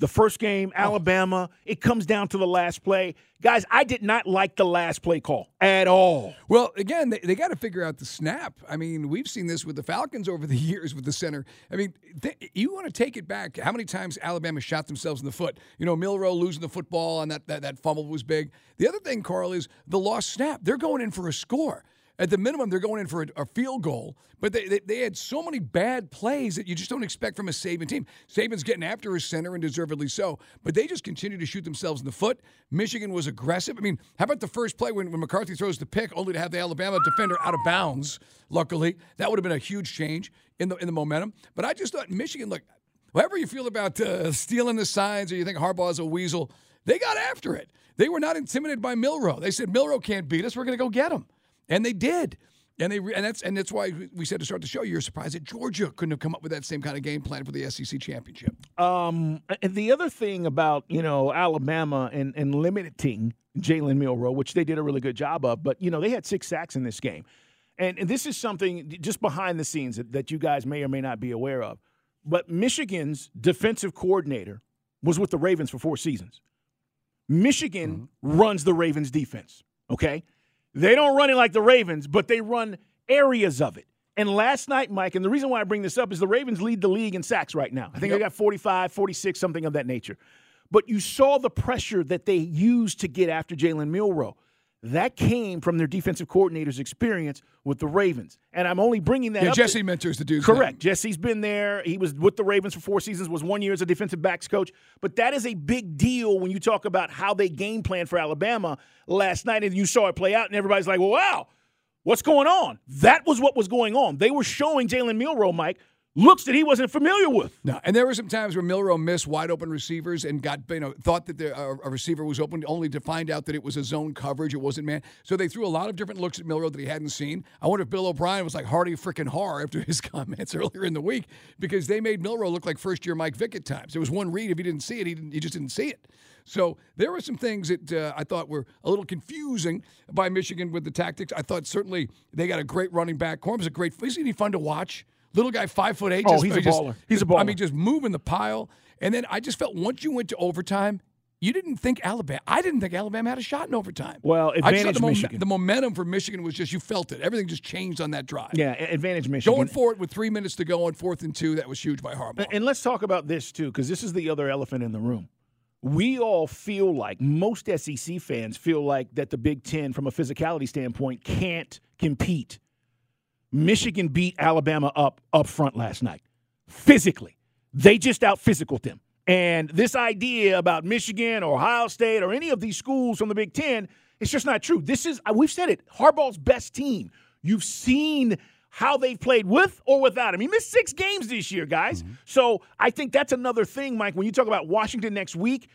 The first game, oh. Alabama, it comes down to the last play. Guys, I did not like the last play call at all. Well, again, they, they got to figure out the snap. I mean, we've seen this with the Falcons over the years with the center. I mean, th- you want to take it back. How many times Alabama shot themselves in the foot? You know, Milroe losing the football and that, that, that fumble was big. The other thing, Carl, is the lost snap. They're going in for a score at the minimum, they're going in for a, a field goal. But they, they, they had so many bad plays that you just don't expect from a Saban team. Saban's getting after his center, and deservedly so. But they just continue to shoot themselves in the foot. Michigan was aggressive. I mean, how about the first play when, when McCarthy throws the pick, only to have the Alabama defender out of bounds? Luckily, that would have been a huge change in the in the momentum. But I just thought Michigan, look, whatever you feel about uh, stealing the signs, or you think Harbaugh's a weasel, they got after it. They were not intimidated by Milroe. They said Milroe can't beat us. We're going to go get him and they did. And they and that's and that's why we said to start the show. You're surprised that Georgia couldn't have come up with that same kind of game plan for the SEC championship. Um, and the other thing about you know Alabama and and limiting Jalen Milroe, which they did a really good job of, but you know they had six sacks in this game, and, and this is something just behind the scenes that, that you guys may or may not be aware of. But Michigan's defensive coordinator was with the Ravens for four seasons. Michigan mm-hmm. runs the Ravens defense. Okay. They don't run it like the Ravens, but they run areas of it. And last night, Mike, and the reason why I bring this up is the Ravens lead the league in sacks right now. I think yep. they got 45, 46, something of that nature. But you saw the pressure that they used to get after Jalen Milroe. That came from their defensive coordinator's experience with the Ravens. And I'm only bringing that yeah, up. Jesse Minter's the dude. Correct. Jesse's been there. He was with the Ravens for four seasons, was one year as a defensive backs coach. But that is a big deal when you talk about how they game plan for Alabama last night. And you saw it play out, and everybody's like, well, wow, what's going on? That was what was going on. They were showing Jalen Milroe, Mike, looks that he wasn't familiar with. No, and there were some times where Milroe missed wide open receivers and got you know thought that the, uh, a receiver was open, only to find out that it was a zone coverage. It wasn't man. So they threw a lot of different looks at Milroe that he hadn't seen. I wonder if Bill O'Brien was like Hardy freaking har after his comments earlier in the week because they made Milroe look like first year Mike Vick at times. There was one read if he didn't see it, he, didn't, he just didn't see it. So there were some things that uh, I thought were a little confusing by Michigan with the tactics. I thought certainly they got a great running back. Corum's a great. Isn't he fun to watch? Little guy, five foot eight. Oh, just, he's a just, baller. He's a baller. I mean, just moving the pile. And then I just felt once you went to overtime, you didn't think Alabama. I didn't think Alabama had a shot in overtime. Well, advantage the Michigan. the momentum for Michigan was just you felt it. Everything just changed on that drive. Yeah, advantage Michigan. Going for it with three minutes to go on fourth and two, that was huge by Harbaugh. And let's talk about this too, because this is the other elephant in the room. We all feel like most SEC fans feel like that the Big Ten, from a physicality standpoint, can't compete Michigan beat Alabama up up front last night. Physically. They just out physical them. And this idea about Michigan or Ohio State or any of these schools from the Big Ten, it's just not true. This is, we've said it, Harbaugh's best team. You've seen how they've played with or without him. He missed six games this year, guys. Mm-hmm. So I think that's another thing, Mike. When you talk about Washington next week,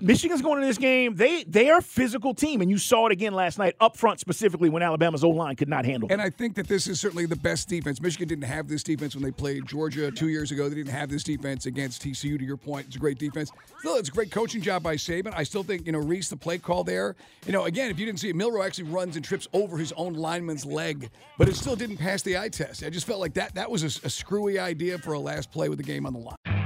Michigan's going to this game. They they are a physical team, and you saw it again last night up front, specifically when Alabama's O line could not handle. And I think that this is certainly the best defense. Michigan didn't have this defense when they played Georgia two years ago. They didn't have this defense against TCU. To your point, it's a great defense. Still, it's a great coaching job by Saban. I still think you know Reese the play call there. You know, again, if you didn't see it, Milroe actually runs and trips over his own lineman's leg, but it still didn't pass the eye test. I just felt like that that was a, a screwy idea for a last play with the game on the line.